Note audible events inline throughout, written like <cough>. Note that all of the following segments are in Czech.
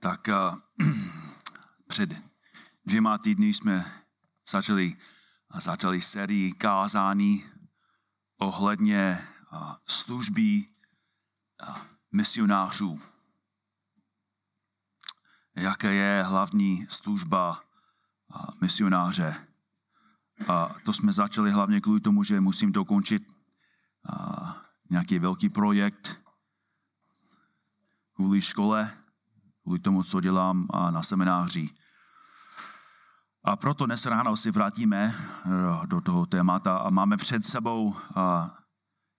Tak uh, <clears throat> před dvěma týdny jsme začali, začali sérii kázání ohledně uh, služby uh, misionářů. Jaká je hlavní služba uh, misionáře? A to jsme začali hlavně kvůli tomu, že musím dokončit nějaký velký projekt kvůli škole, kvůli tomu, co dělám a na semináři. A proto dnes ráno si vrátíme eh, do toho témata a máme před sebou eh,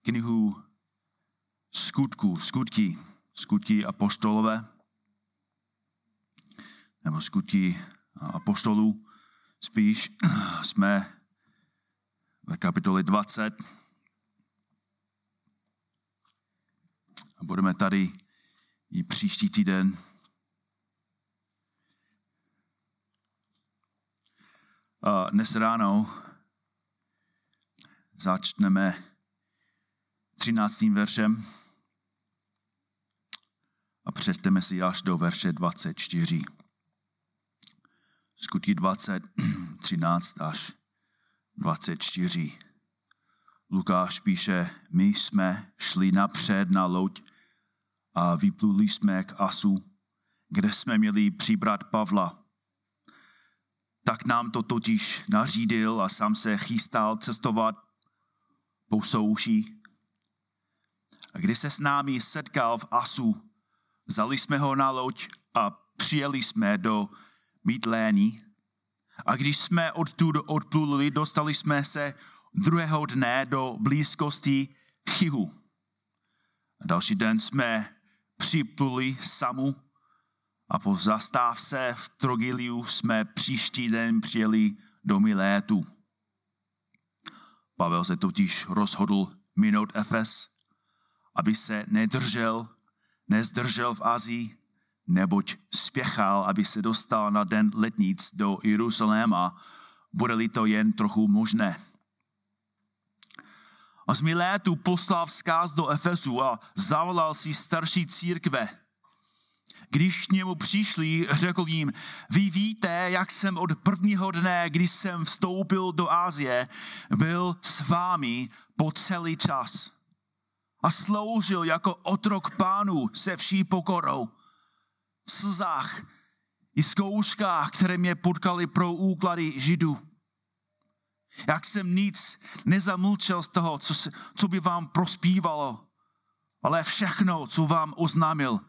knihu skutků, skutky, skutky apoštolové, nebo skutky apoštolů. Spíš <clears throat> jsme ve kapitole 20. A budeme tady i příští týden. A dnes ráno začneme 13. veršem a přečteme si až do verše 24. Skutky 20, 13 až 24. Lukáš píše, my jsme šli napřed na loď a vypluli jsme k Asu, kde jsme měli přibrat Pavla. Tak nám to totiž nařídil a sám se chystal cestovat po souši. A když se s námi setkal v Asu, vzali jsme ho na loď a přijeli jsme do Mítléní. A když jsme odtud odpluli, dostali jsme se druhého dne do blízkosti Chihu. A další den jsme připluli samu a po zastávce v Trogiliu jsme příští den přijeli do Milétu. Pavel se totiž rozhodl minout Efes, aby se nedržel, nezdržel v Azii, neboť spěchal, aby se dostal na den letnic do Jeruzaléma, bude-li to jen trochu možné. A z Milétu poslal vzkaz do Efesu a zavolal si starší církve. Když k němu přišli, řekl jim, vy víte, jak jsem od prvního dne, když jsem vstoupil do Ázie, byl s vámi po celý čas. A sloužil jako otrok pánu se vší pokorou. V slzách i zkouškách, které mě potkali pro úklady židů jak jsem nic nezamlčel z toho, co, se, co by vám prospívalo, ale všechno, co vám oznámil,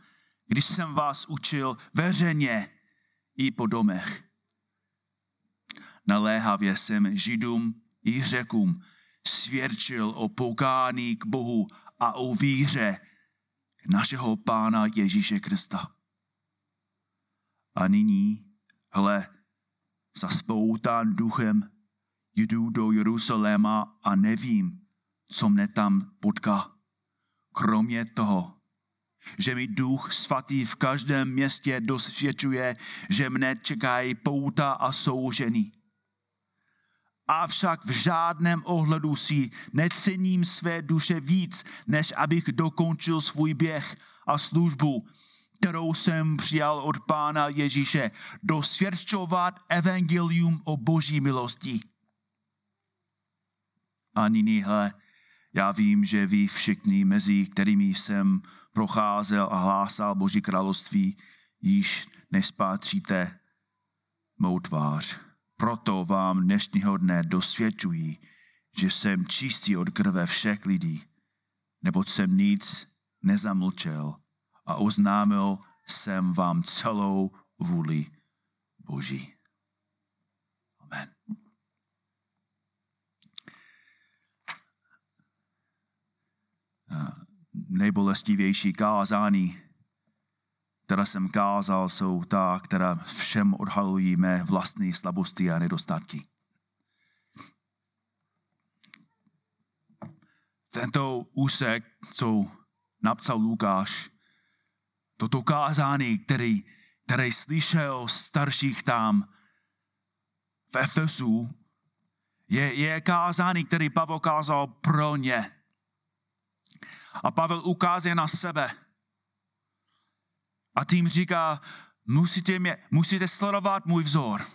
když jsem vás učil veřejně i po domech. Naléhavě jsem židům i řekům svědčil o pokání k Bohu a o víře našeho Pána Ježíše Krista. A nyní, hle, zaspoután duchem, jdu do Jeruzaléma a nevím, co mne tam potká. Kromě toho, že mi duch svatý v každém městě dosvědčuje, že mne čekají pouta a soužení. Avšak v žádném ohledu si necením své duše víc, než abych dokončil svůj běh a službu, kterou jsem přijal od Pána Ježíše, dosvědčovat evangelium o boží milosti. A nyní, hle, já vím, že vy všichni, mezi kterými jsem procházel a hlásal Boží království, již nespátříte mou tvář. Proto vám dnešního dne dosvědčuji, že jsem čistý od krve všech lidí, neboť jsem nic nezamlčel a oznámil jsem vám celou vůli Boží. Amen. Nejbolestivější kázání, která jsem kázal, jsou ta, která všem odhalují mé vlastní slabosti a nedostatky. Tento úsek, co napsal Lukáš, toto kázání, který, který slyšel starších tam v Efesu, je, je kázání, který Pavel kázal pro ně. A Pavel ukázal na sebe. A tím říká, musíte, mě, musíte sledovat můj vzor.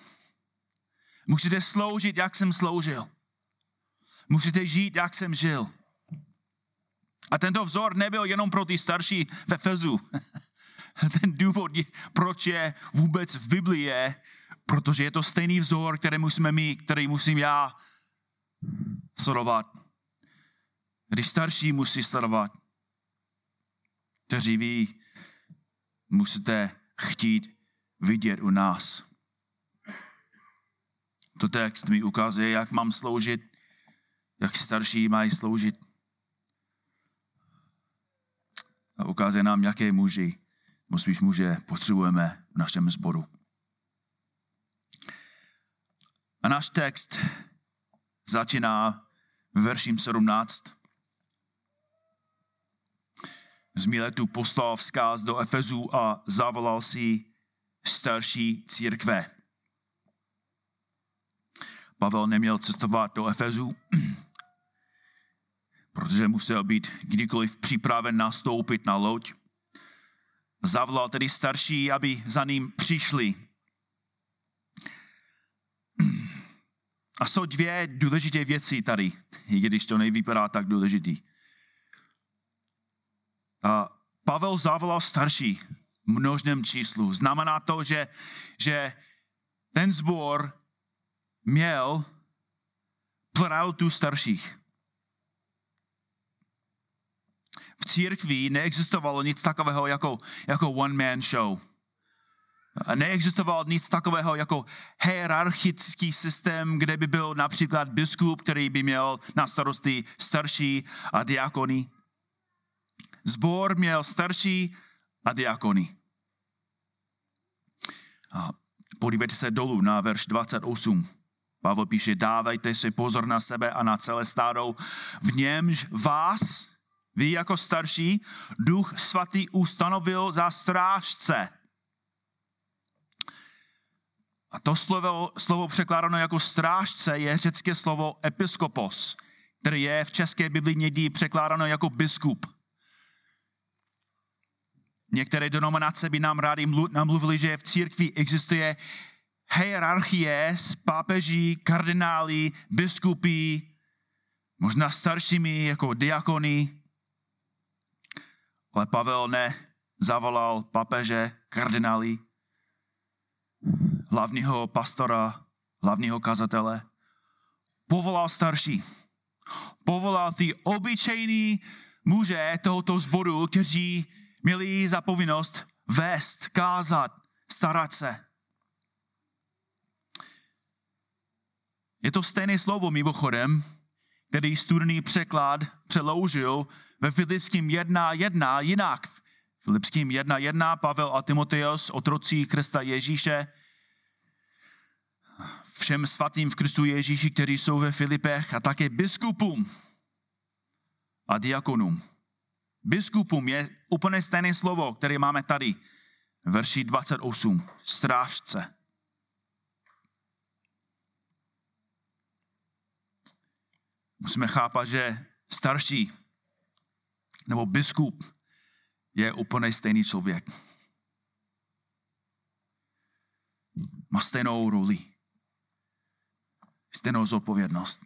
Musíte sloužit, jak jsem sloužil. Musíte žít, jak jsem žil. A tento vzor nebyl jenom pro ty starší ve Fezu. <laughs> Ten důvod, proč je vůbec v Biblii, je, protože je to stejný vzor, který musíme mít, který musím já sledovat. Když starší musí sledovat, kteří vy musíte chtít vidět u nás. To text mi ukazuje, jak mám sloužit, jak starší mají sloužit. A ukazuje nám, jaké muži, spíš muže potřebujeme v našem sboru. A náš text začíná verším 17. Z Miletu poslal vzkaz do Efezu a zavolal si starší církve. Pavel neměl cestovat do Efezu, <clears throat> protože musel být kdykoliv připraven nastoupit na loď. Zavolal tedy starší, aby za ním přišli. A jsou dvě důležité věci tady, i když to nevypadá tak důležitý. Pavel zavolal starší v množném číslu. Znamená to, že, že ten zbor měl pluralitu starších. V církvi neexistovalo nic takového jako, jako one-man show. Neexistoval nic takového jako hierarchický systém, kde by byl například biskup, který by měl na starosti starší a diakony. Zbor měl starší a diakony. A podívejte se dolů na verš 28. Pavel píše, dávejte si pozor na sebe a na celé stádo, v němž vás, vy jako starší, duch svatý ustanovil za strážce. A to slovo, slovo překládáno jako strážce je řecké slovo episkopos, které je v české Biblii někdy překládáno jako biskup. Některé denominace by nám rádi namluvili, že v církvi existuje hierarchie s pápeží, kardinály, biskupy, možná staršími jako diakony. Ale Pavel ne zavolal papeže, kardinály, hlavního pastora, hlavního kazatele. Povolal starší. Povolal ty obyčejný muže tohoto zboru, kteří měli za povinnost vést, kázat, starat se. Je to stejné slovo mimochodem, který studný překlad přeloužil ve Filipským 1.1 jinak. Filipským 1.1 Pavel a Timoteos, otrocí Krista Ježíše, všem svatým v Kristu Ježíši, kteří jsou ve Filipech a také biskupům a diakonům. Biskupům je úplně stejné slovo, které máme tady, verši 28, strážce. Musíme chápat, že starší nebo biskup je úplně stejný člověk. Má stejnou roli. Stejnou zodpovědnost.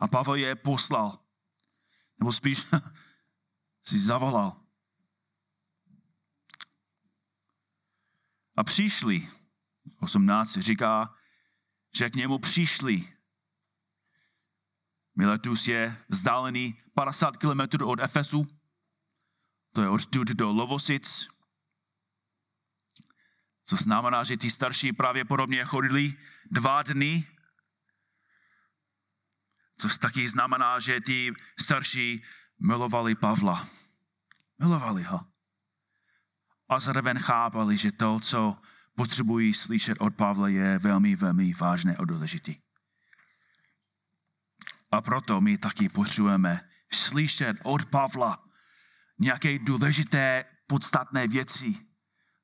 A Pavel je poslal. Nebo spíš <laughs> si zavolal. A přišli. 18 říká, že k němu přišli Miletus je vzdálený 50 km od Efesu. To je odtud do Lovosic. Co znamená, že ty starší pravděpodobně chodili dva dny. Což taky znamená, že ty starší milovali Pavla. Milovali ho. A zároveň chápali, že to, co potřebují slyšet od Pavla, je velmi, velmi vážné a důležité. A proto my taky potřebujeme slyšet od Pavla nějaké důležité, podstatné věci.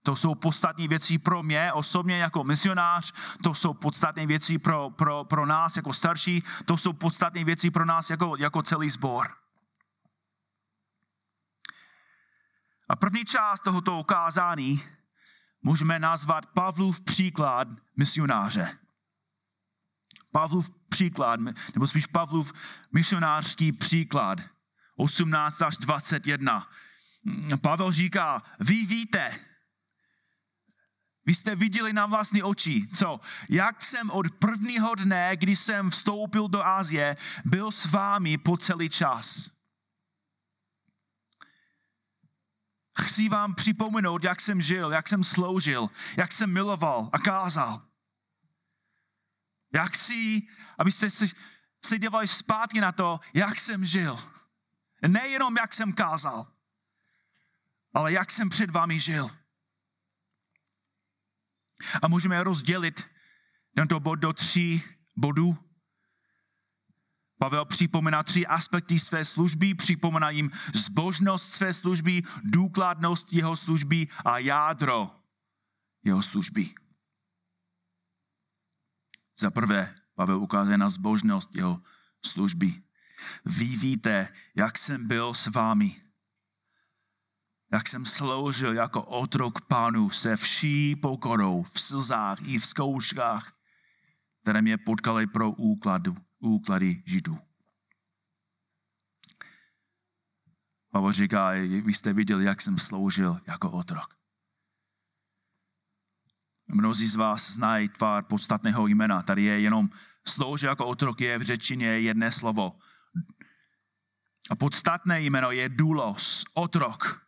To jsou podstatné věci pro mě osobně jako misionář, to jsou podstatné věci pro, pro, pro nás jako starší, to jsou podstatné věci pro nás jako, jako celý sbor. A první část tohoto ukázání můžeme nazvat Pavlův příklad misionáře. Pavlův příklad, nebo spíš Pavlův misionářský příklad. 18 až 21. Pavel říká, vy víte, vy jste viděli na vlastní oči, co? Jak jsem od prvního dne, kdy jsem vstoupil do Asie, byl s vámi po celý čas. Chci vám připomenout, jak jsem žil, jak jsem sloužil, jak jsem miloval a kázal. Já chci, abyste se, se dívali zpátky na to, jak jsem žil. Nejenom jak jsem kázal, ale jak jsem před vámi žil. A můžeme rozdělit tento bod do tří bodů. Pavel připomíná tři aspekty své služby, připomíná jim zbožnost své služby, důkladnost jeho služby a jádro jeho služby. Za prvé, Pavel ukazuje na zbožnost jeho služby. Vy víte, jak jsem byl s vámi. Jak jsem sloužil jako otrok pánu se vší pokorou, v slzách i v zkouškách, které mě potkaly pro úkladu, úklady židů. Pavel říká, vy jste viděli, jak jsem sloužil jako otrok. Mnozí z vás znají tvár podstatného jména. Tady je jenom že jako otrok je v řečině jedné slovo. A podstatné jméno je důlos, otrok.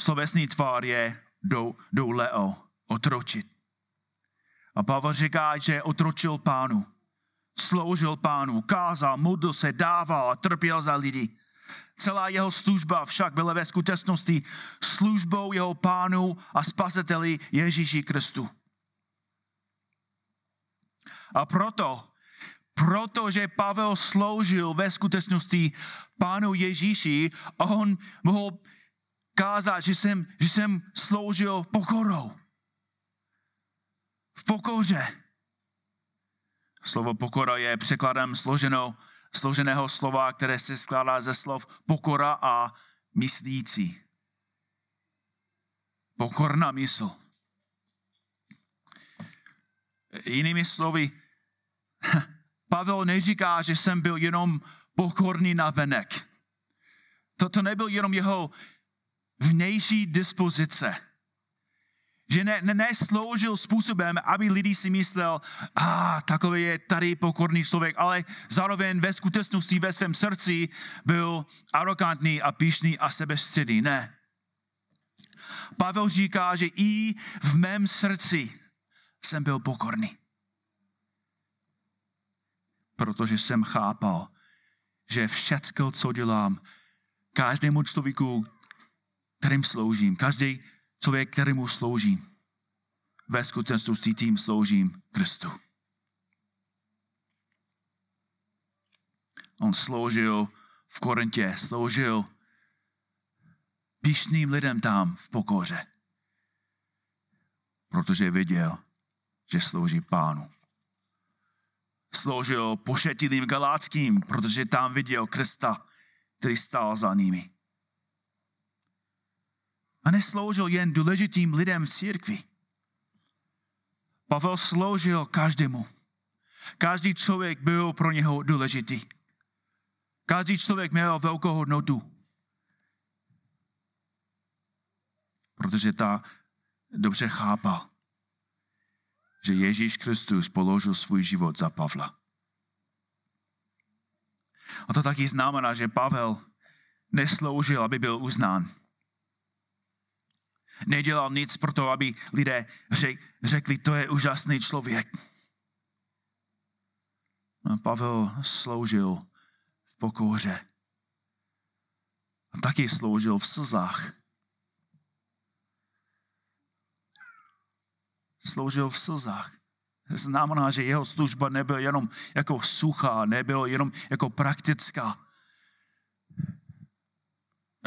Slovesný tvár je do, do leo, otročit. A Pavel říká, že otročil pánu. Sloužil pánu, kázal, modlil se, dával a trpěl za lidi. Celá jeho služba však byla ve skutečnosti službou jeho pánu a spasiteli Ježíši Kristu. A proto, protože Pavel sloužil ve skutečnosti pánu Ježíši, on mohl kázat, že jsem, že jsem sloužil pokorou. V pokoře. Slovo pokora je překladem složeno složeného slova, které se skládá ze slov pokora a myslící. Pokorná mysl. Jinými slovy, <laughs> Pavel neříká, že jsem byl jenom pokorný na venek. Toto nebyl jenom jeho vnější dispozice že ne, ne, nesloužil způsobem, aby lidi si myslel, a ah, takový je tady pokorný člověk, ale zároveň ve skutečnosti ve svém srdci byl arrogantní a píšný a sebestředný. Ne. Pavel říká, že i v mém srdci jsem byl pokorný. Protože jsem chápal, že všecko, co dělám, každému člověku, kterým sloužím, každý člověk, kterému sloužím. Ve skutečnosti tím sloužím Kristu. On sloužil v Korintě, sloužil píšným lidem tam v pokoře. Protože viděl, že slouží pánu. Sloužil pošetilým galáckým, protože tam viděl Krista, který stál za nimi a nesloužil jen důležitým lidem v církvi. Pavel sloužil každému. Každý člověk byl pro něho důležitý. Každý člověk měl velkou hodnotu. Protože ta dobře chápal, že Ježíš Kristus položil svůj život za Pavla. A to taky znamená, že Pavel nesloužil, aby byl uznán nedělal nic pro to, aby lidé řekli, to je úžasný člověk. A Pavel sloužil v pokoře. A taky sloužil v slzách. Sloužil v slzách. Znamená, že jeho služba nebyla jenom jako suchá, nebyla jenom jako praktická.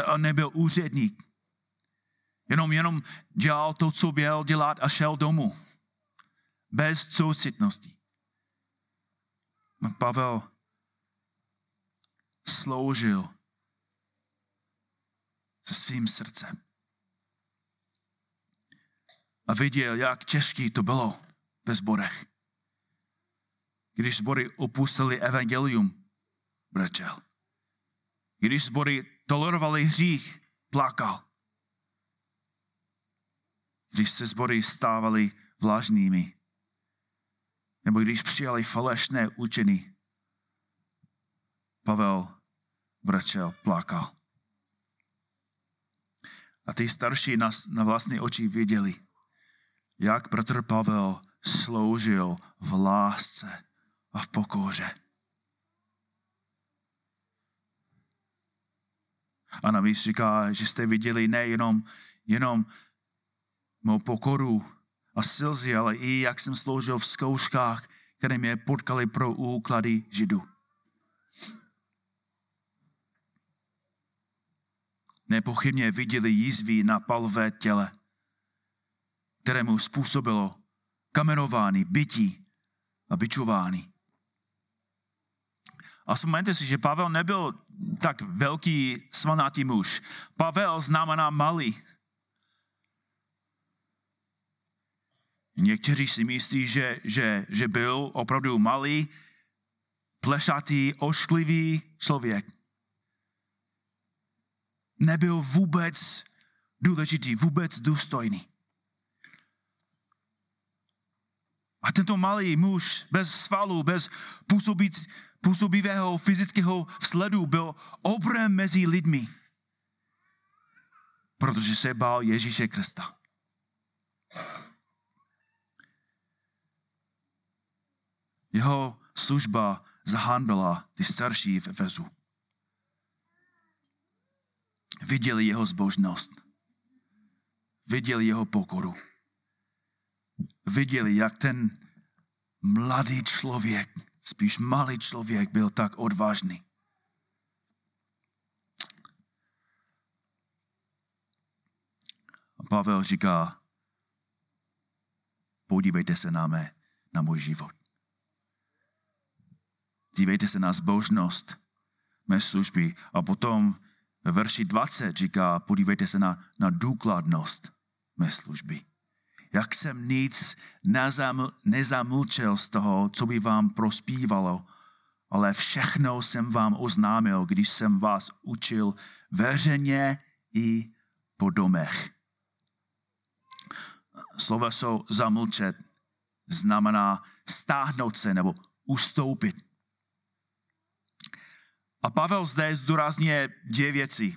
A nebyl úředník Jenom, jenom dělal to, co měl dělat a šel domů. Bez soucitnosti. Pavel sloužil se svým srdcem. a viděl, jak těžký to bylo ve zborech. Když zbory opustili evangelium, brečel. Když zbory tolerovali hřích, plakal. Když se zbory stávali vlažnými, nebo když přijali falešné učení, Pavel brečel, plakal. A ty starší nás na vlastní oči viděli, jak bratr Pavel sloužil v lásce a v pokoře. A navíc říká, že jste viděli nejenom jenom mou pokoru a slzy, ale i jak jsem sloužil v zkouškách, které mě potkali pro úklady židů. Nepochybně viděli jízvy na palvé těle, kterému způsobilo kamenování, bytí a byčování. A vzpomeňte si, že Pavel nebyl tak velký svanatý muž. Pavel znamená malý. Někteří si myslí, že, že, že byl opravdu malý, plešatý, ošklivý člověk. Nebyl vůbec důležitý, vůbec důstojný. A tento malý muž bez svalů, bez působíc, působivého fyzického vzhledu byl obrem mezi lidmi, protože se bál Ježíše Krista. Jeho služba zahanbila ty starší v Efezu. Viděli jeho zbožnost. Viděli jeho pokoru. Viděli, jak ten mladý člověk, spíš malý člověk, byl tak odvážný. A Pavel říká, podívejte se na mé, na můj život. Dívejte se na zbožnost mé služby. A potom ve verši 20 říká, podívejte se na, na důkladnost mé služby. Jak jsem nic nezaml, nezamlčel z toho, co by vám prospívalo, ale všechno jsem vám oznámil, když jsem vás učil veřejně i po domech. Sloveso zamlčet znamená stáhnout se nebo ustoupit. A Pavel zde zdůrazňuje dvě věci.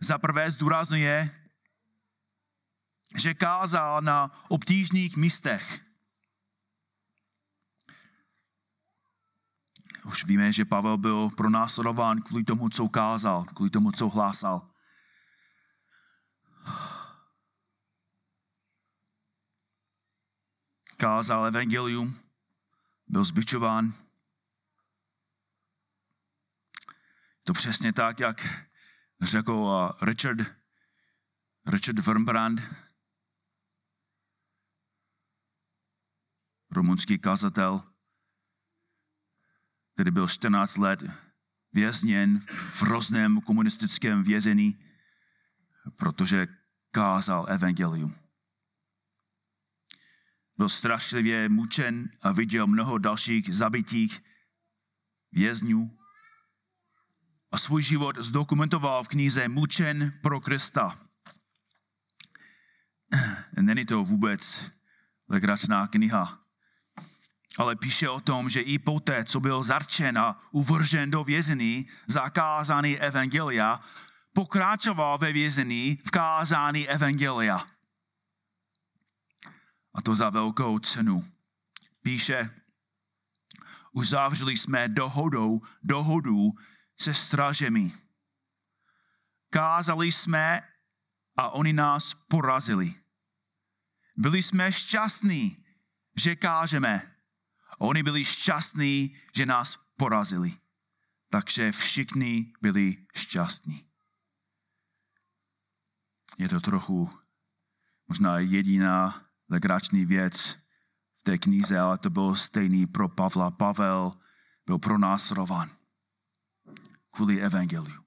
Za prvé zdůrazňuje, že kázal na obtížných místech. Už víme, že Pavel byl pronásledován kvůli tomu, co kázal, kvůli tomu, co hlásal. Kázal evangelium, byl zbičován, To přesně tak, jak řekl Richard, Richard Wurmbrand, rumunský kazatel, který byl 14 let vězněn v hrozném komunistickém vězení, protože kázal evangelium. Byl strašlivě mučen a viděl mnoho dalších zabitých vězňů a svůj život zdokumentoval v knize Mučen pro Krista. <clears throat> Není to vůbec legračná kniha, ale píše o tom, že i poté, co byl zarčen a uvržen do vězení, zakázaný evangelia, pokračoval ve vězení v kázání evangelia. A to za velkou cenu. Píše, uzavřeli jsme dohodou, dohodu se strážemi. Kázali jsme a oni nás porazili. Byli jsme šťastní, že kážeme. Oni byli šťastní, že nás porazili. Takže všichni byli šťastní. Je to trochu možná jediná legrační věc v té knize, ale to bylo stejný pro Pavla. Pavel byl pronásledován kvůli evangeliu.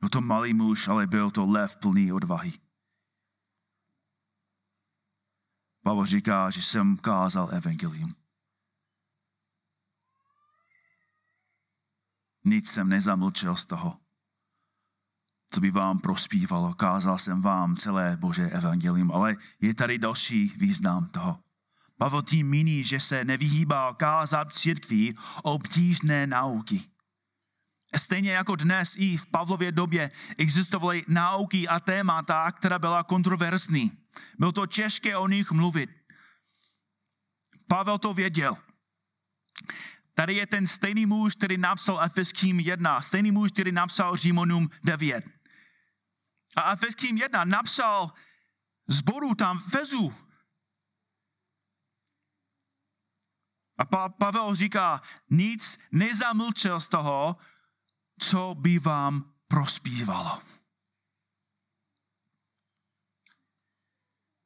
Byl to malý muž, ale byl to lev plný odvahy. Pavel říká, že jsem kázal evangelium. Nic jsem nezamlčel z toho, co by vám prospívalo. Kázal jsem vám celé Bože evangelium, ale je tady další význam toho. Pavel tím míní, že se nevyhýbal kázat církví obtížné nauky. Stejně jako dnes i v Pavlově době existovaly nauky a témata, která byla kontroverzní. Bylo to těžké o nich mluvit. Pavel to věděl. Tady je ten stejný muž, který napsal Efeským 1, stejný muž, který napsal Římonům 9. A Efeským 1 napsal zboru tam Fezu. A pa- Pavel říká, nic nezamlčel z toho, co by vám prospívalo.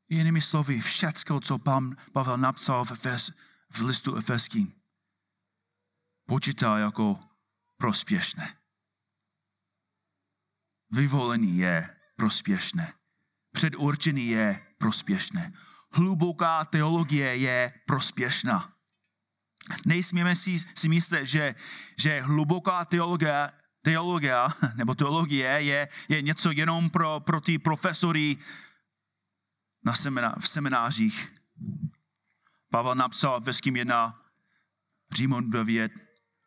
Jinými slovy, všecko, co pan Pavel napsal v, Efes, v listu Efeským, počítá jako prospěšné. Vyvolený je prospěšné. Předurčený je prospěšné. Hluboká teologie je prospěšná. Nejsmíme si, si myslet, že, že hluboká teologie, teologia nebo teologie je, je něco jenom pro, pro ty profesory na semina, v seminářích. Pavel napsal ve Ským 1 Římon 9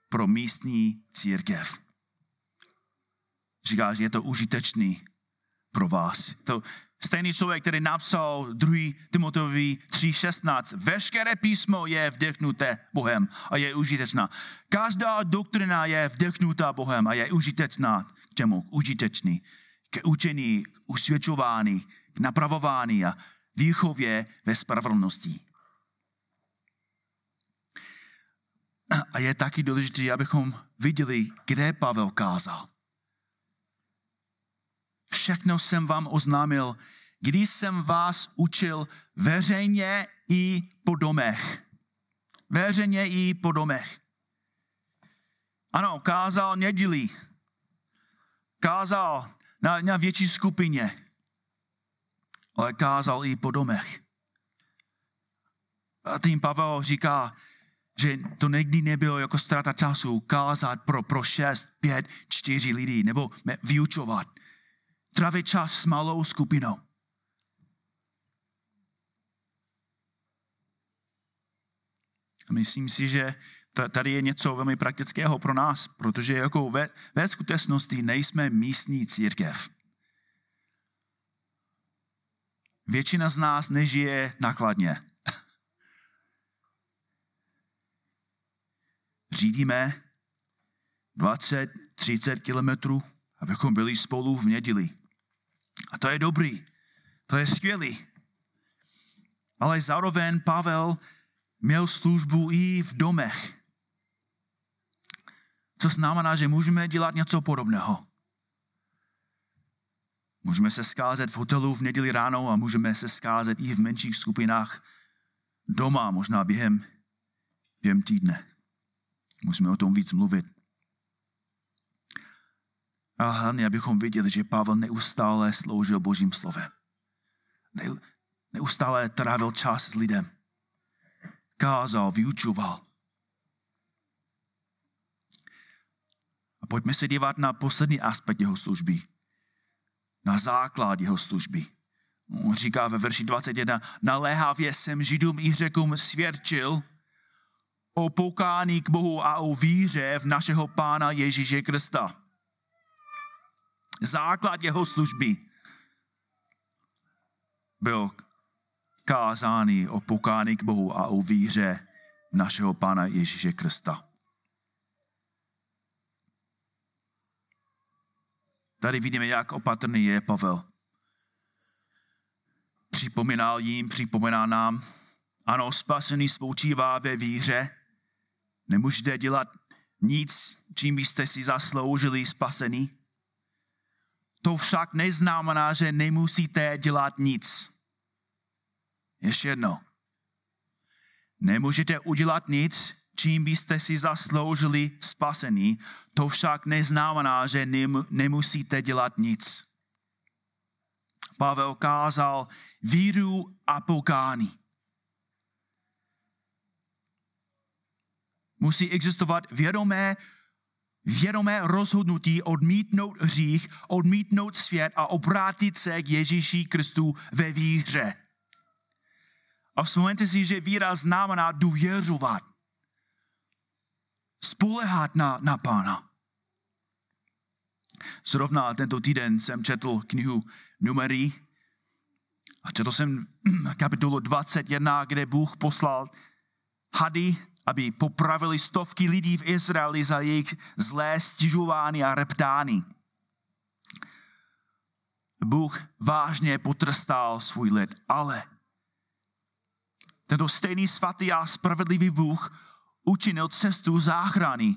pro místní církev. Říká, že je to užitečný pro vás. To stejný člověk, který napsal 2. Timoteovi 3.16. Veškeré písmo je vdechnuté Bohem a je užitečná. Každá doktrina je vdechnutá Bohem a je užitečná k čemu? Užitečný. K učení, usvědčování, k napravování a výchově ve spravedlnosti. A je taky důležité, abychom viděli, kde Pavel kázal. Všechno jsem vám oznámil, když jsem vás učil veřejně i po domech. Veřejně i po domech. Ano, kázal nedělí. Kázal na, na větší skupině. Ale kázal i po domech. A tím Pavel říká, že to někdy nebylo jako ztráta času kázat pro, pro šest, pět, čtyři lidi nebo vyučovat. Trávit čas s malou skupinou. Myslím si, že tady je něco velmi praktického pro nás, protože jako ve, ve skutečnosti nejsme místní církev. Většina z nás nežije nakladně. <laughs> Řídíme 20-30 kilometrů, abychom byli spolu v neděli. A to je dobrý, to je skvělý. Ale zároveň Pavel měl službu i v domech. Co znamená, že můžeme dělat něco podobného. Můžeme se skázet v hotelu v neděli ráno a můžeme se skázet i v menších skupinách doma, možná během, během týdne. Musíme o tom víc mluvit. A hlavně, abychom viděli, že Pavel neustále sloužil Božím slovem. Neustále trávil čas s lidem. Kázal, vyučoval. A pojďme se dívat na poslední aspekt jeho služby. Na základ jeho služby. On říká ve verši 21, naléhavě jsem Židům i Řekům svědčil o pokání k Bohu a o víře v našeho Pána Ježíše Krista základ jeho služby byl kázány o pokání k Bohu a o víře našeho Pána Ježíše Krista. Tady vidíme, jak opatrný je Pavel. Připomínal jim, připomíná nám, ano, spasený spočívá ve víře. Nemůžete dělat nic, čím byste si zasloužili spasení. To však neznamená, že nemusíte dělat nic. Ještě jedno. Nemůžete udělat nic, čím byste si zasloužili spasení, to však neznamená, že nemusíte dělat nic. Pavel kázal víru a pokání. Musí existovat vědomé, vědomé rozhodnutí odmítnout hřích, odmítnout svět a obrátit se k Ježíši Kristu ve víře. A vzpomeňte si, že víra znamená důvěřovat. Spolehat na, na Pána. Zrovna tento týden jsem četl knihu Numery a četl jsem <clears throat> kapitolu 21, kde Bůh poslal hady, aby popravili stovky lidí v Izraeli za jejich zlé stěžování a reptány. Bůh vážně potrestal svůj lid, ale tento stejný svatý a spravedlivý Bůh učinil cestu záchrany.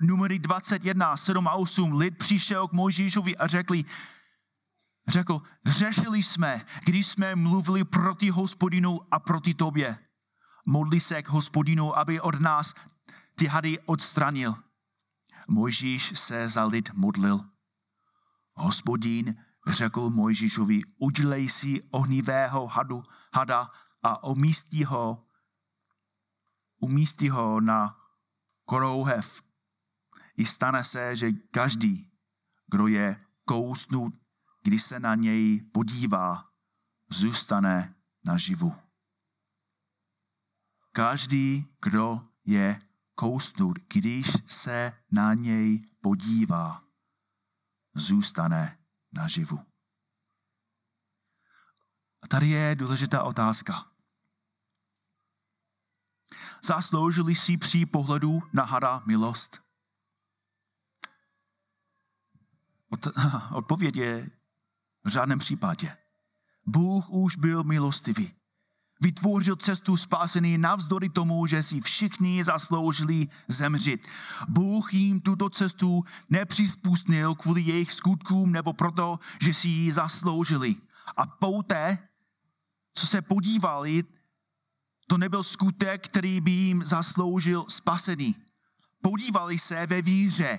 Numery 21, 7 a 8. Lid přišel k Mojžíšovi a řekli, řekl, řešili jsme, když jsme mluvili proti hospodinu a proti tobě. Modli se k hospodinu, aby od nás ty hady odstranil. Mojžíš se za lid modlil. Hospodin řekl Mojžíšovi, udělej si ohnivého hadu, hada a umístí ho, umístí ho na korouhev. I stane se, že každý, kdo je kousnut, když se na něj podívá, zůstane naživu. Každý, kdo je kousnut, když se na něj podívá, zůstane naživu. A tady je důležitá otázka. Zasloužili si při pohledu na hada milost? <laughs> Odpověď je v žádném případě. Bůh už byl milostivý. Vytvořil cestu spásení navzdory tomu, že si všichni zasloužili zemřít. Bůh jim tuto cestu nepřizpustnil kvůli jejich skutkům nebo proto, že si ji zasloužili. A poté, co se podívali, to nebyl skutek, který by jim zasloužil spasení. Podívali se ve víře,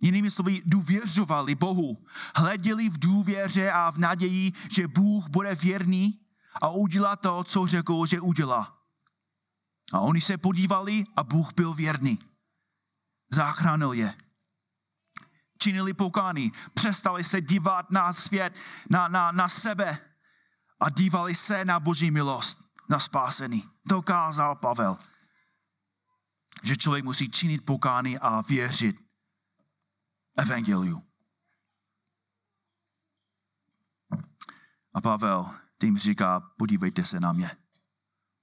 jinými slovy důvěřovali Bohu. Hleděli v důvěře a v naději, že Bůh bude věrný a udělá to, co řekl, že udělá. A oni se podívali a Bůh byl věrný. Zachránil je. Činili pokány, přestali se dívat na svět, na, na, na sebe a dívali se na Boží milost, na spásení. To kázal Pavel. Že člověk musí činit pokány a věřit evangeliu. A Pavel tím říká, podívejte se na mě.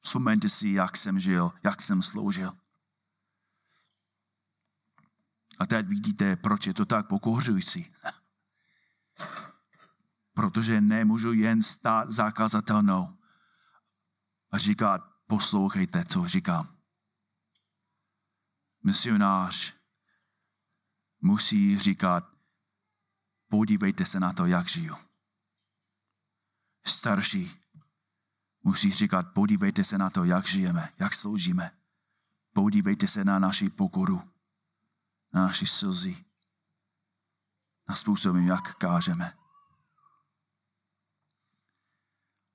Vzpomeňte si, jak jsem žil, jak jsem sloužil. A teď vidíte, proč je to tak pokořující. Protože nemůžu jen stát zakazatelnou a říkat, poslouchejte, co říkám. Misionář musí říkat, podívejte se na to, jak žiju starší musí říkat, podívejte se na to, jak žijeme, jak sloužíme. Podívejte se na naši pokoru, na naši slzy, na způsob, jak kážeme.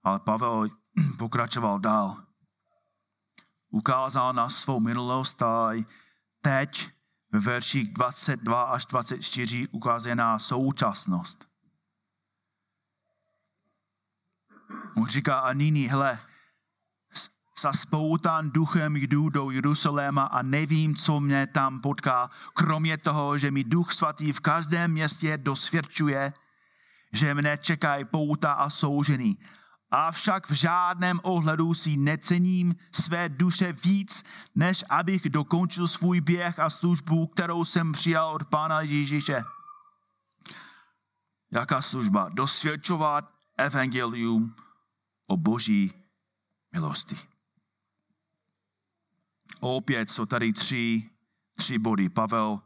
Ale Pavel <clears throat> pokračoval dál. Ukázal na svou minulost a teď ve verších 22 až 24 ukazuje na současnost. On říká, a nyní, hele, spoután duchem jdu do Jeruzaléma a nevím, co mě tam potká, kromě toho, že mi duch svatý v každém městě dosvědčuje, že mne čekají pouta a soužení. Avšak v žádném ohledu si necením své duše víc, než abych dokončil svůj běh a službu, kterou jsem přijal od Pána Ježíše. Jaká služba? Dosvědčovat evangelium o boží milosti. Opět jsou tady tři, tři body. Pavel,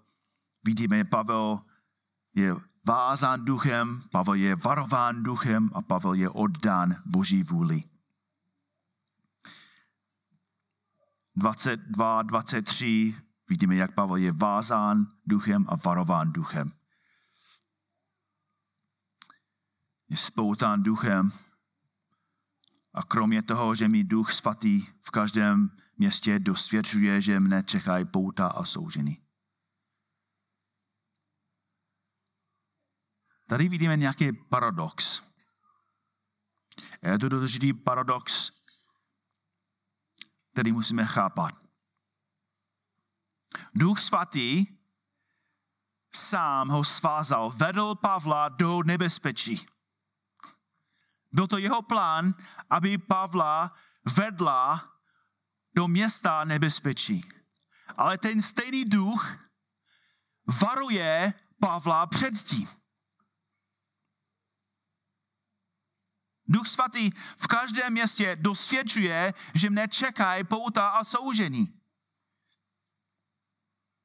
vidíme, Pavel je vázán duchem, Pavel je varován duchem a Pavel je oddán boží vůli. 22, 23 vidíme, jak Pavel je vázán duchem a varován duchem. Je spoután duchem a kromě toho, že mi duch svatý v každém městě dosvědčuje, že mne čekají pouta a souženy. Tady vidíme nějaký paradox. Je to důležitý paradox, který musíme chápat. Duch svatý sám ho svázal, vedl Pavla do nebezpečí. Byl to jeho plán, aby Pavla vedla do města nebezpečí. Ale ten stejný duch varuje Pavla před tím. Duch svatý v každém městě dosvědčuje, že mne čekají pouta a soužení.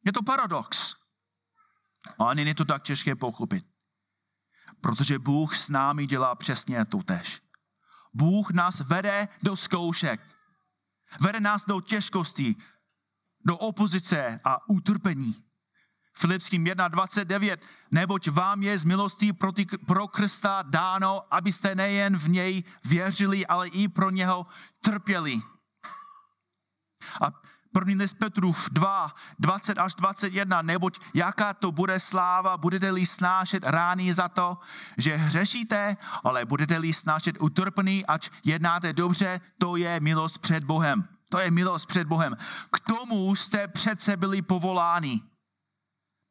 Je to paradox. A není to tak těžké pochopit. Protože Bůh s námi dělá přesně to tež. Bůh nás vede do zkoušek. Vede nás do těžkostí, do opozice a utrpení. Filipským 1.29, neboť vám je z milostí pro, Krista dáno, abyste nejen v něj věřili, ale i pro něho trpěli. A První list Petrův 2, 20 až 21, neboť jaká to bude sláva, budete-li snášet rány za to, že hřešíte, ale budete-li snášet utrpení, ať jednáte dobře, to je milost před Bohem. To je milost před Bohem. K tomu jste přece byli povoláni.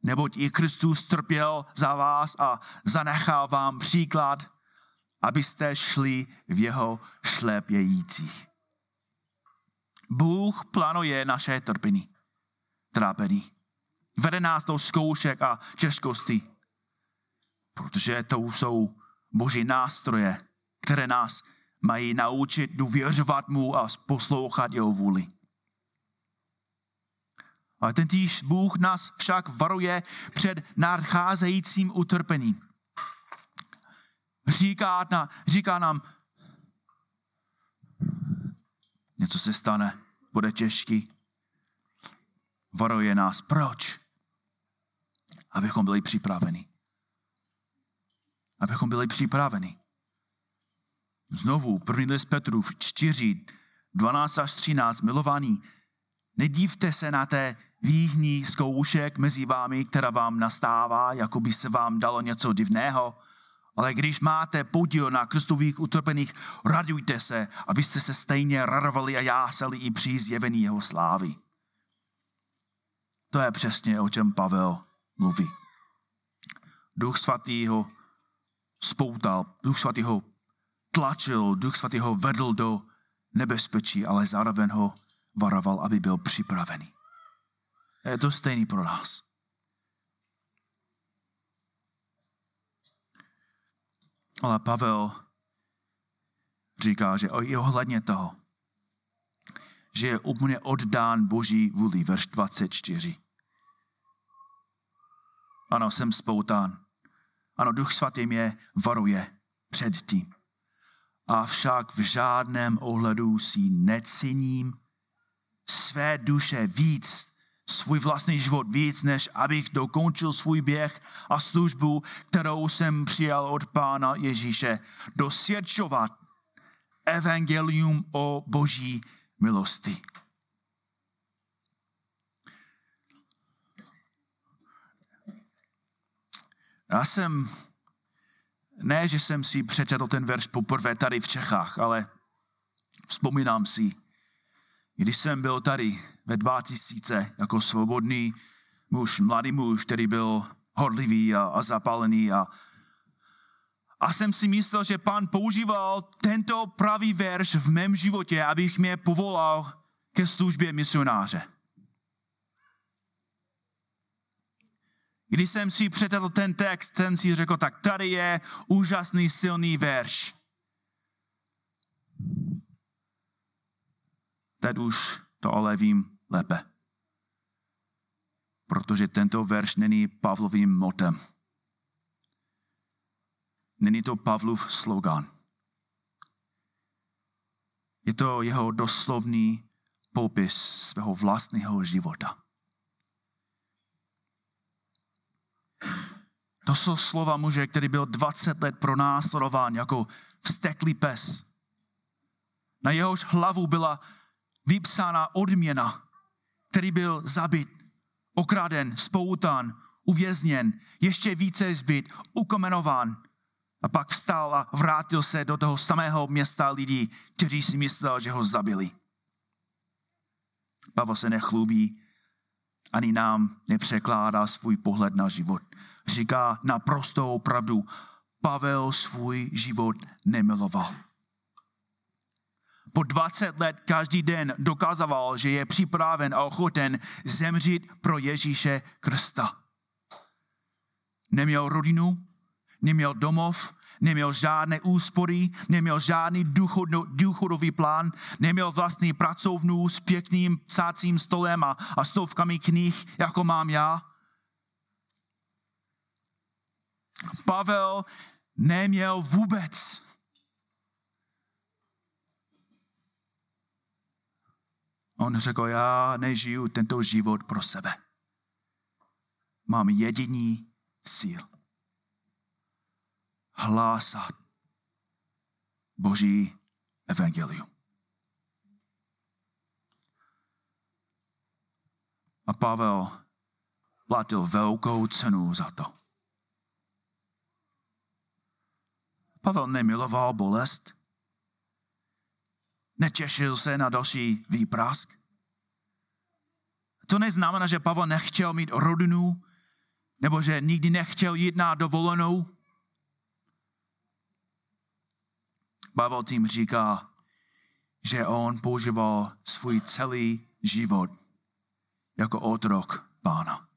Neboť i Kristus trpěl za vás a zanechal vám příklad, abyste šli v jeho šlepějících. Bůh plánuje naše trpení, trápení. Vede nás do zkoušek a těžkosti, protože to jsou boží nástroje, které nás mají naučit důvěřovat mu a poslouchat jeho vůli. Ale ten týž Bůh nás však varuje před nadcházejícím utrpením. Říká, na, říká nám, něco se stane, bude těžký. Varuje nás. Proč? Abychom byli připraveni. Abychom byli připraveni. Znovu, první list Petrův 4, 12 až 13, milovaní, nedívte se na té výhní zkoušek mezi vámi, která vám nastává, jako by se vám dalo něco divného, ale když máte podíl na Kristových utrpených, radujte se, abyste se stejně radovali a jásali i při zjevení jeho slávy. To je přesně, o čem Pavel mluví. Duch svatý ho spoutal, Duch svatý ho tlačil, Duch svatý ho vedl do nebezpečí, ale zároveň ho varoval, aby byl připravený. Je to stejný pro nás. Ale Pavel říká, že i ohledně toho, že je úplně oddán Boží vůli, verš 24. Ano, jsem spoután. Ano, Duch Svatý mě varuje před tím. Avšak v žádném ohledu si necením své duše víc svůj vlastní život víc, než abych dokončil svůj běh a službu, kterou jsem přijal od Pána Ježíše. Dosvědčovat evangelium o boží milosti. Já jsem, ne, že jsem si přečetl ten verš poprvé tady v Čechách, ale vzpomínám si, když jsem byl tady ve 2000 jako svobodný muž, mladý muž, který byl horlivý a, a zapálený a, a jsem si myslel, že pán používal tento pravý verš v mém životě, abych mě povolal ke službě misionáře. Když jsem si přečetl ten text, jsem si řekl, tak tady je úžasný silný verš. Teď už to ale vím lépe. Protože tento verš není Pavlovým motem. Není to Pavlův slogan. Je to jeho doslovný popis svého vlastního života. To jsou slova muže, který byl 20 let pronásledován jako vsteklý pes. Na jehož hlavu byla vypsána odměna, který byl zabit, okraden, spoután, uvězněn, ještě více zbyt, ukomenován. A pak vstal a vrátil se do toho samého města lidí, kteří si myslel, že ho zabili. Pavel se nechlubí, ani nám nepřekládá svůj pohled na život. Říká naprostou pravdu. Pavel svůj život nemiloval. Po 20 let každý den dokazoval, že je připraven a ochoten zemřít pro Ježíše Krista. Neměl rodinu, neměl domov, neměl žádné úspory, neměl žádný důchodový plán, neměl vlastní pracovnu s pěkným psacím stolem a, a stovkami knih, jako mám já. Pavel neměl vůbec. On řekl, já nežiju tento život pro sebe. Mám jediný cíl. Hlásat Boží evangelium. A Pavel platil velkou cenu za to. Pavel nemiloval bolest, netěšil se na další výprask. To neznamená, že Pavel nechtěl mít rodinu, nebo že nikdy nechtěl jít na dovolenou. Pavel tím říká, že on používal svůj celý život jako otrok pána.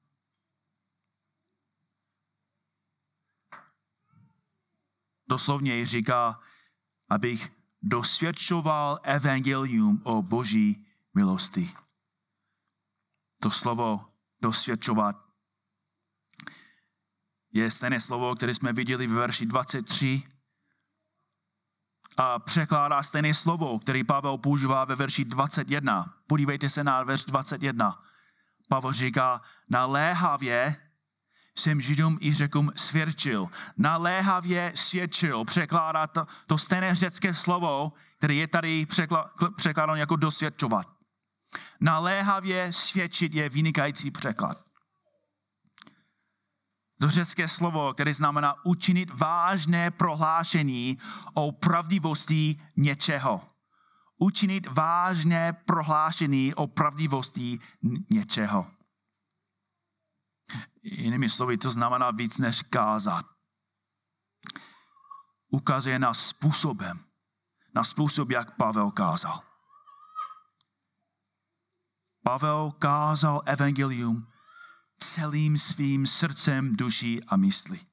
Doslovně říká, abych dosvědčoval evangelium o boží milosti. To slovo dosvědčovat je stejné slovo, které jsme viděli v verši 23 a překládá stejné slovo, který Pavel používá ve verši 21. Podívejte se na verš 21. Pavel říká, naléhavě jsem Židům i řekům svědčil. Naléhavě svědčil. Překládá to, to stejné řecké slovo, které je tady překládáno jako dosvědčovat. Naléhavě svědčit je vynikající překlad. To řecké slovo, které znamená učinit vážné prohlášení o pravdivosti něčeho. Učinit vážné prohlášení o pravdivosti něčeho. Jinými slovy, to znamená víc než kázat. Ukazuje na způsobem, na způsob, jak Pavel kázal. Pavel kázal evangelium celým svým srdcem, duší a myslí.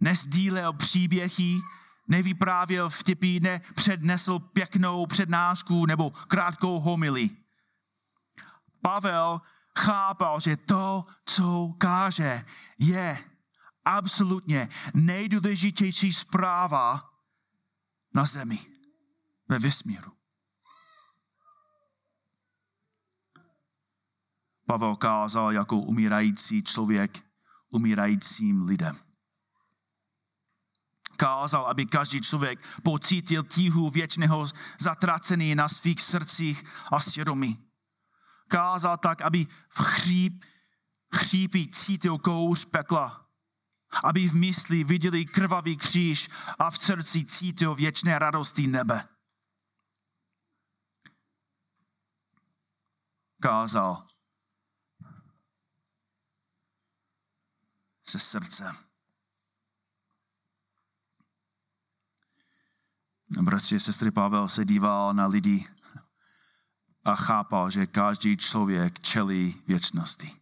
Nezdílel příběhy, nevyprávěl vtipy, nepřednesl pěknou přednášku nebo krátkou homily. Pavel chápal, že to, co káže, je absolutně nejdůležitější zpráva na zemi, ve vesmíru. Pavel kázal jako umírající člověk umírajícím lidem. Kázal, aby každý člověk pocítil tíhu věčného zatracený na svých srdcích a svědomí. Kázal tak, aby v chříp, chřípí cítil kouř pekla. Aby v mysli viděli krvavý kříž a v srdci cítil věčné radosti nebe. Kázal, se srdcem. Bratři a sestry, Pavel se díval na lidi a chápal, že každý člověk čelí věčnosti.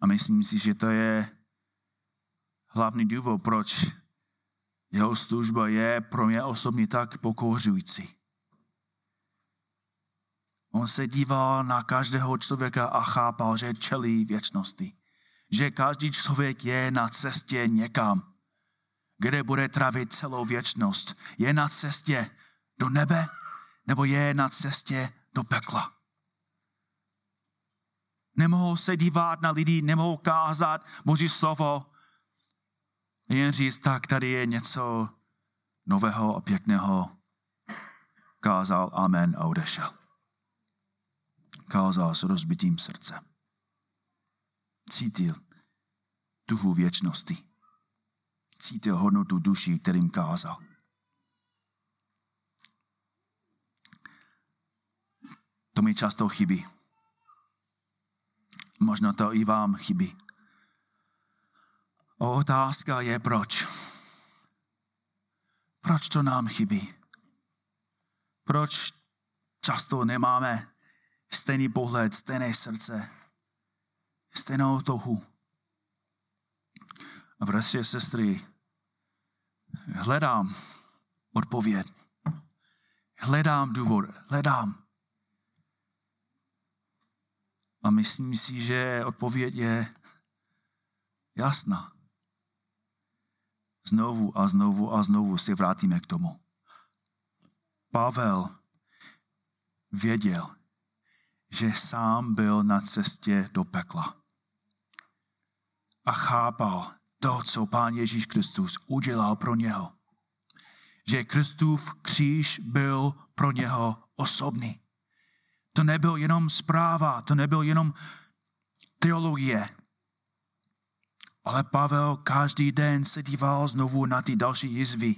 A myslím si, že to je hlavní důvod, proč jeho služba je pro mě osobně tak pokouřující. On se díval na každého člověka a chápal, že čelí věčnosti. Že každý člověk je na cestě někam. Kde bude trávit celou věčnost. Je na cestě do nebe nebo je na cestě do pekla. Nemohou se dívat na lidi, nemohou kázat Boží slovo. Jen říct, tak tady je něco nového a pěkného. Kázal amen a odešel. Kázal s rozbitým srdcem. Cítil duchu věčnosti. Cítil hodnotu duší, kterým kázal. To mi často chybí. Možná to i vám chybí. Otázka je proč. Proč to nám chybí? Proč často nemáme stejný pohled, stejné srdce, stejnou touhu? A bratři a sestry, hledám odpověď. Hledám důvod, hledám. A myslím si, že odpověď je jasná. Znovu a znovu a znovu se vrátíme k tomu. Pavel věděl, že sám byl na cestě do pekla. A chápal to, co Pán Ježíš Kristus udělal pro něho. Že Kristův kříž byl pro něho osobný. To nebyl jenom zpráva, to nebyl jenom teologie. Ale Pavel každý den se díval znovu na ty další jizvy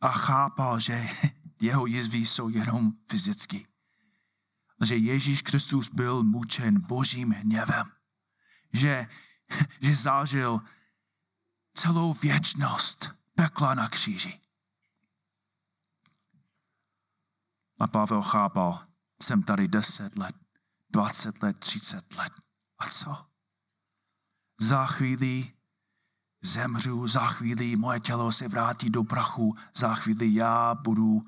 a chápal, že <laughs> jeho jizvy jsou jenom fyzicky. Že Ježíš Kristus byl mučen božím hněvem. Že, <laughs> že zažil celou věčnost pekla na kříži. A Pavel chápal, jsem tady 10 let, 20 let, 30 let. A co? Za chvíli zemřu, za chvíli moje tělo se vrátí do prachu, za chvíli já budu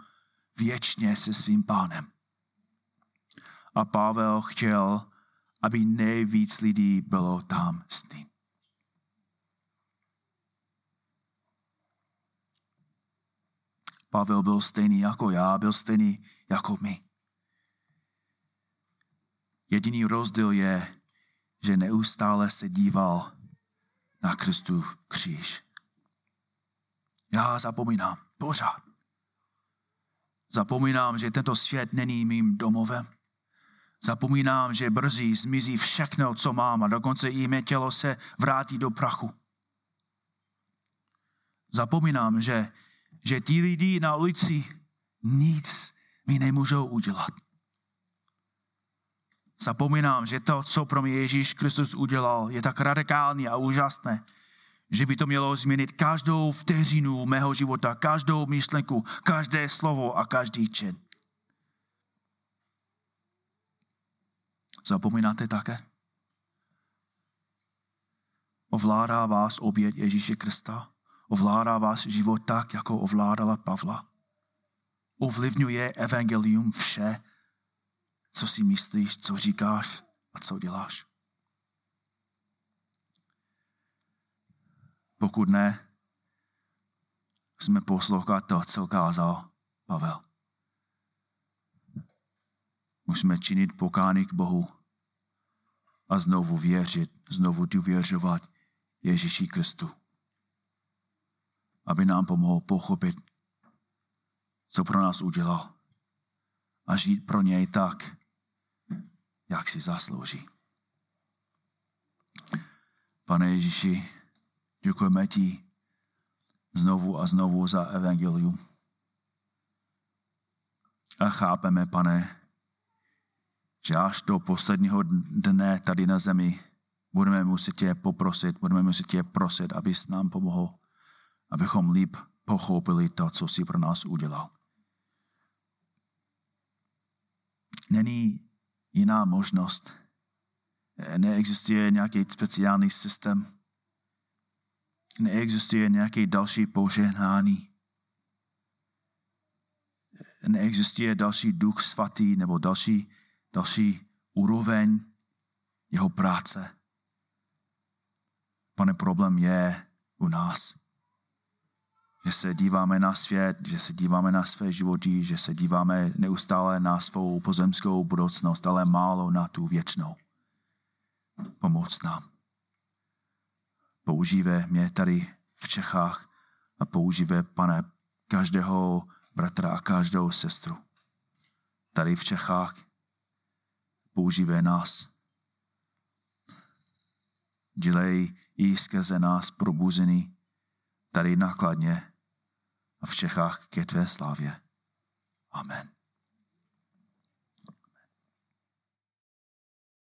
věčně se svým pánem. A Pavel chtěl, aby nejvíc lidí bylo tam s ním. Pavel byl stejný jako já, byl stejný jako my. Jediný rozdíl je, že neustále se díval na Kristův kříž. Já zapomínám pořád. Zapomínám, že tento svět není mým domovem. Zapomínám, že brzy zmizí všechno, co mám a dokonce i mé tělo se vrátí do prachu. Zapomínám, že, že ti lidi na ulici nic mi nemůžou udělat. Zapomínám, že to, co pro mě Ježíš Kristus udělal, je tak radikální a úžasné, že by to mělo změnit každou vteřinu mého života, každou myšlenku, každé slovo a každý čin. Zapomínáte také? Ovládá vás oběd Ježíše Krista? Ovládá vás život tak, jako ovládala Pavla? Ovlivňuje evangelium vše, co si myslíš, co říkáš a co děláš. Pokud ne, jsme poslouchat to, co kázal Pavel. Musíme činit pokání k Bohu a znovu věřit, znovu důvěřovat Ježíši Kristu. Aby nám pomohl pochopit, co pro nás udělal a žít pro něj tak, jak si zaslouží. Pane Ježíši, děkujeme ti znovu a znovu za evangelium. A chápeme, pane, že až do posledního dne tady na zemi budeme muset tě poprosit, budeme muset tě prosit, abys nám pomohl, abychom líp pochopili to, co jsi pro nás udělal. Není jiná možnost. Neexistuje nějaký speciální systém. Neexistuje nějaký další požehnání. Neexistuje další duch svatý nebo další, další úroveň jeho práce. Pane, problém je u nás. že se díváme na svět, že se díváme na své životy, že se díváme neustále na svou pozemskou budoucnost, ale málo na tu věčnou. Pomoc nám. Používej mě tady v Čechách a používej, pane, každého bratra a každou sestru. Tady v Čechách používej nás. Dělej i skrze nás probuzený tady nakladně a v Čechách ke tvé slávě. Amen.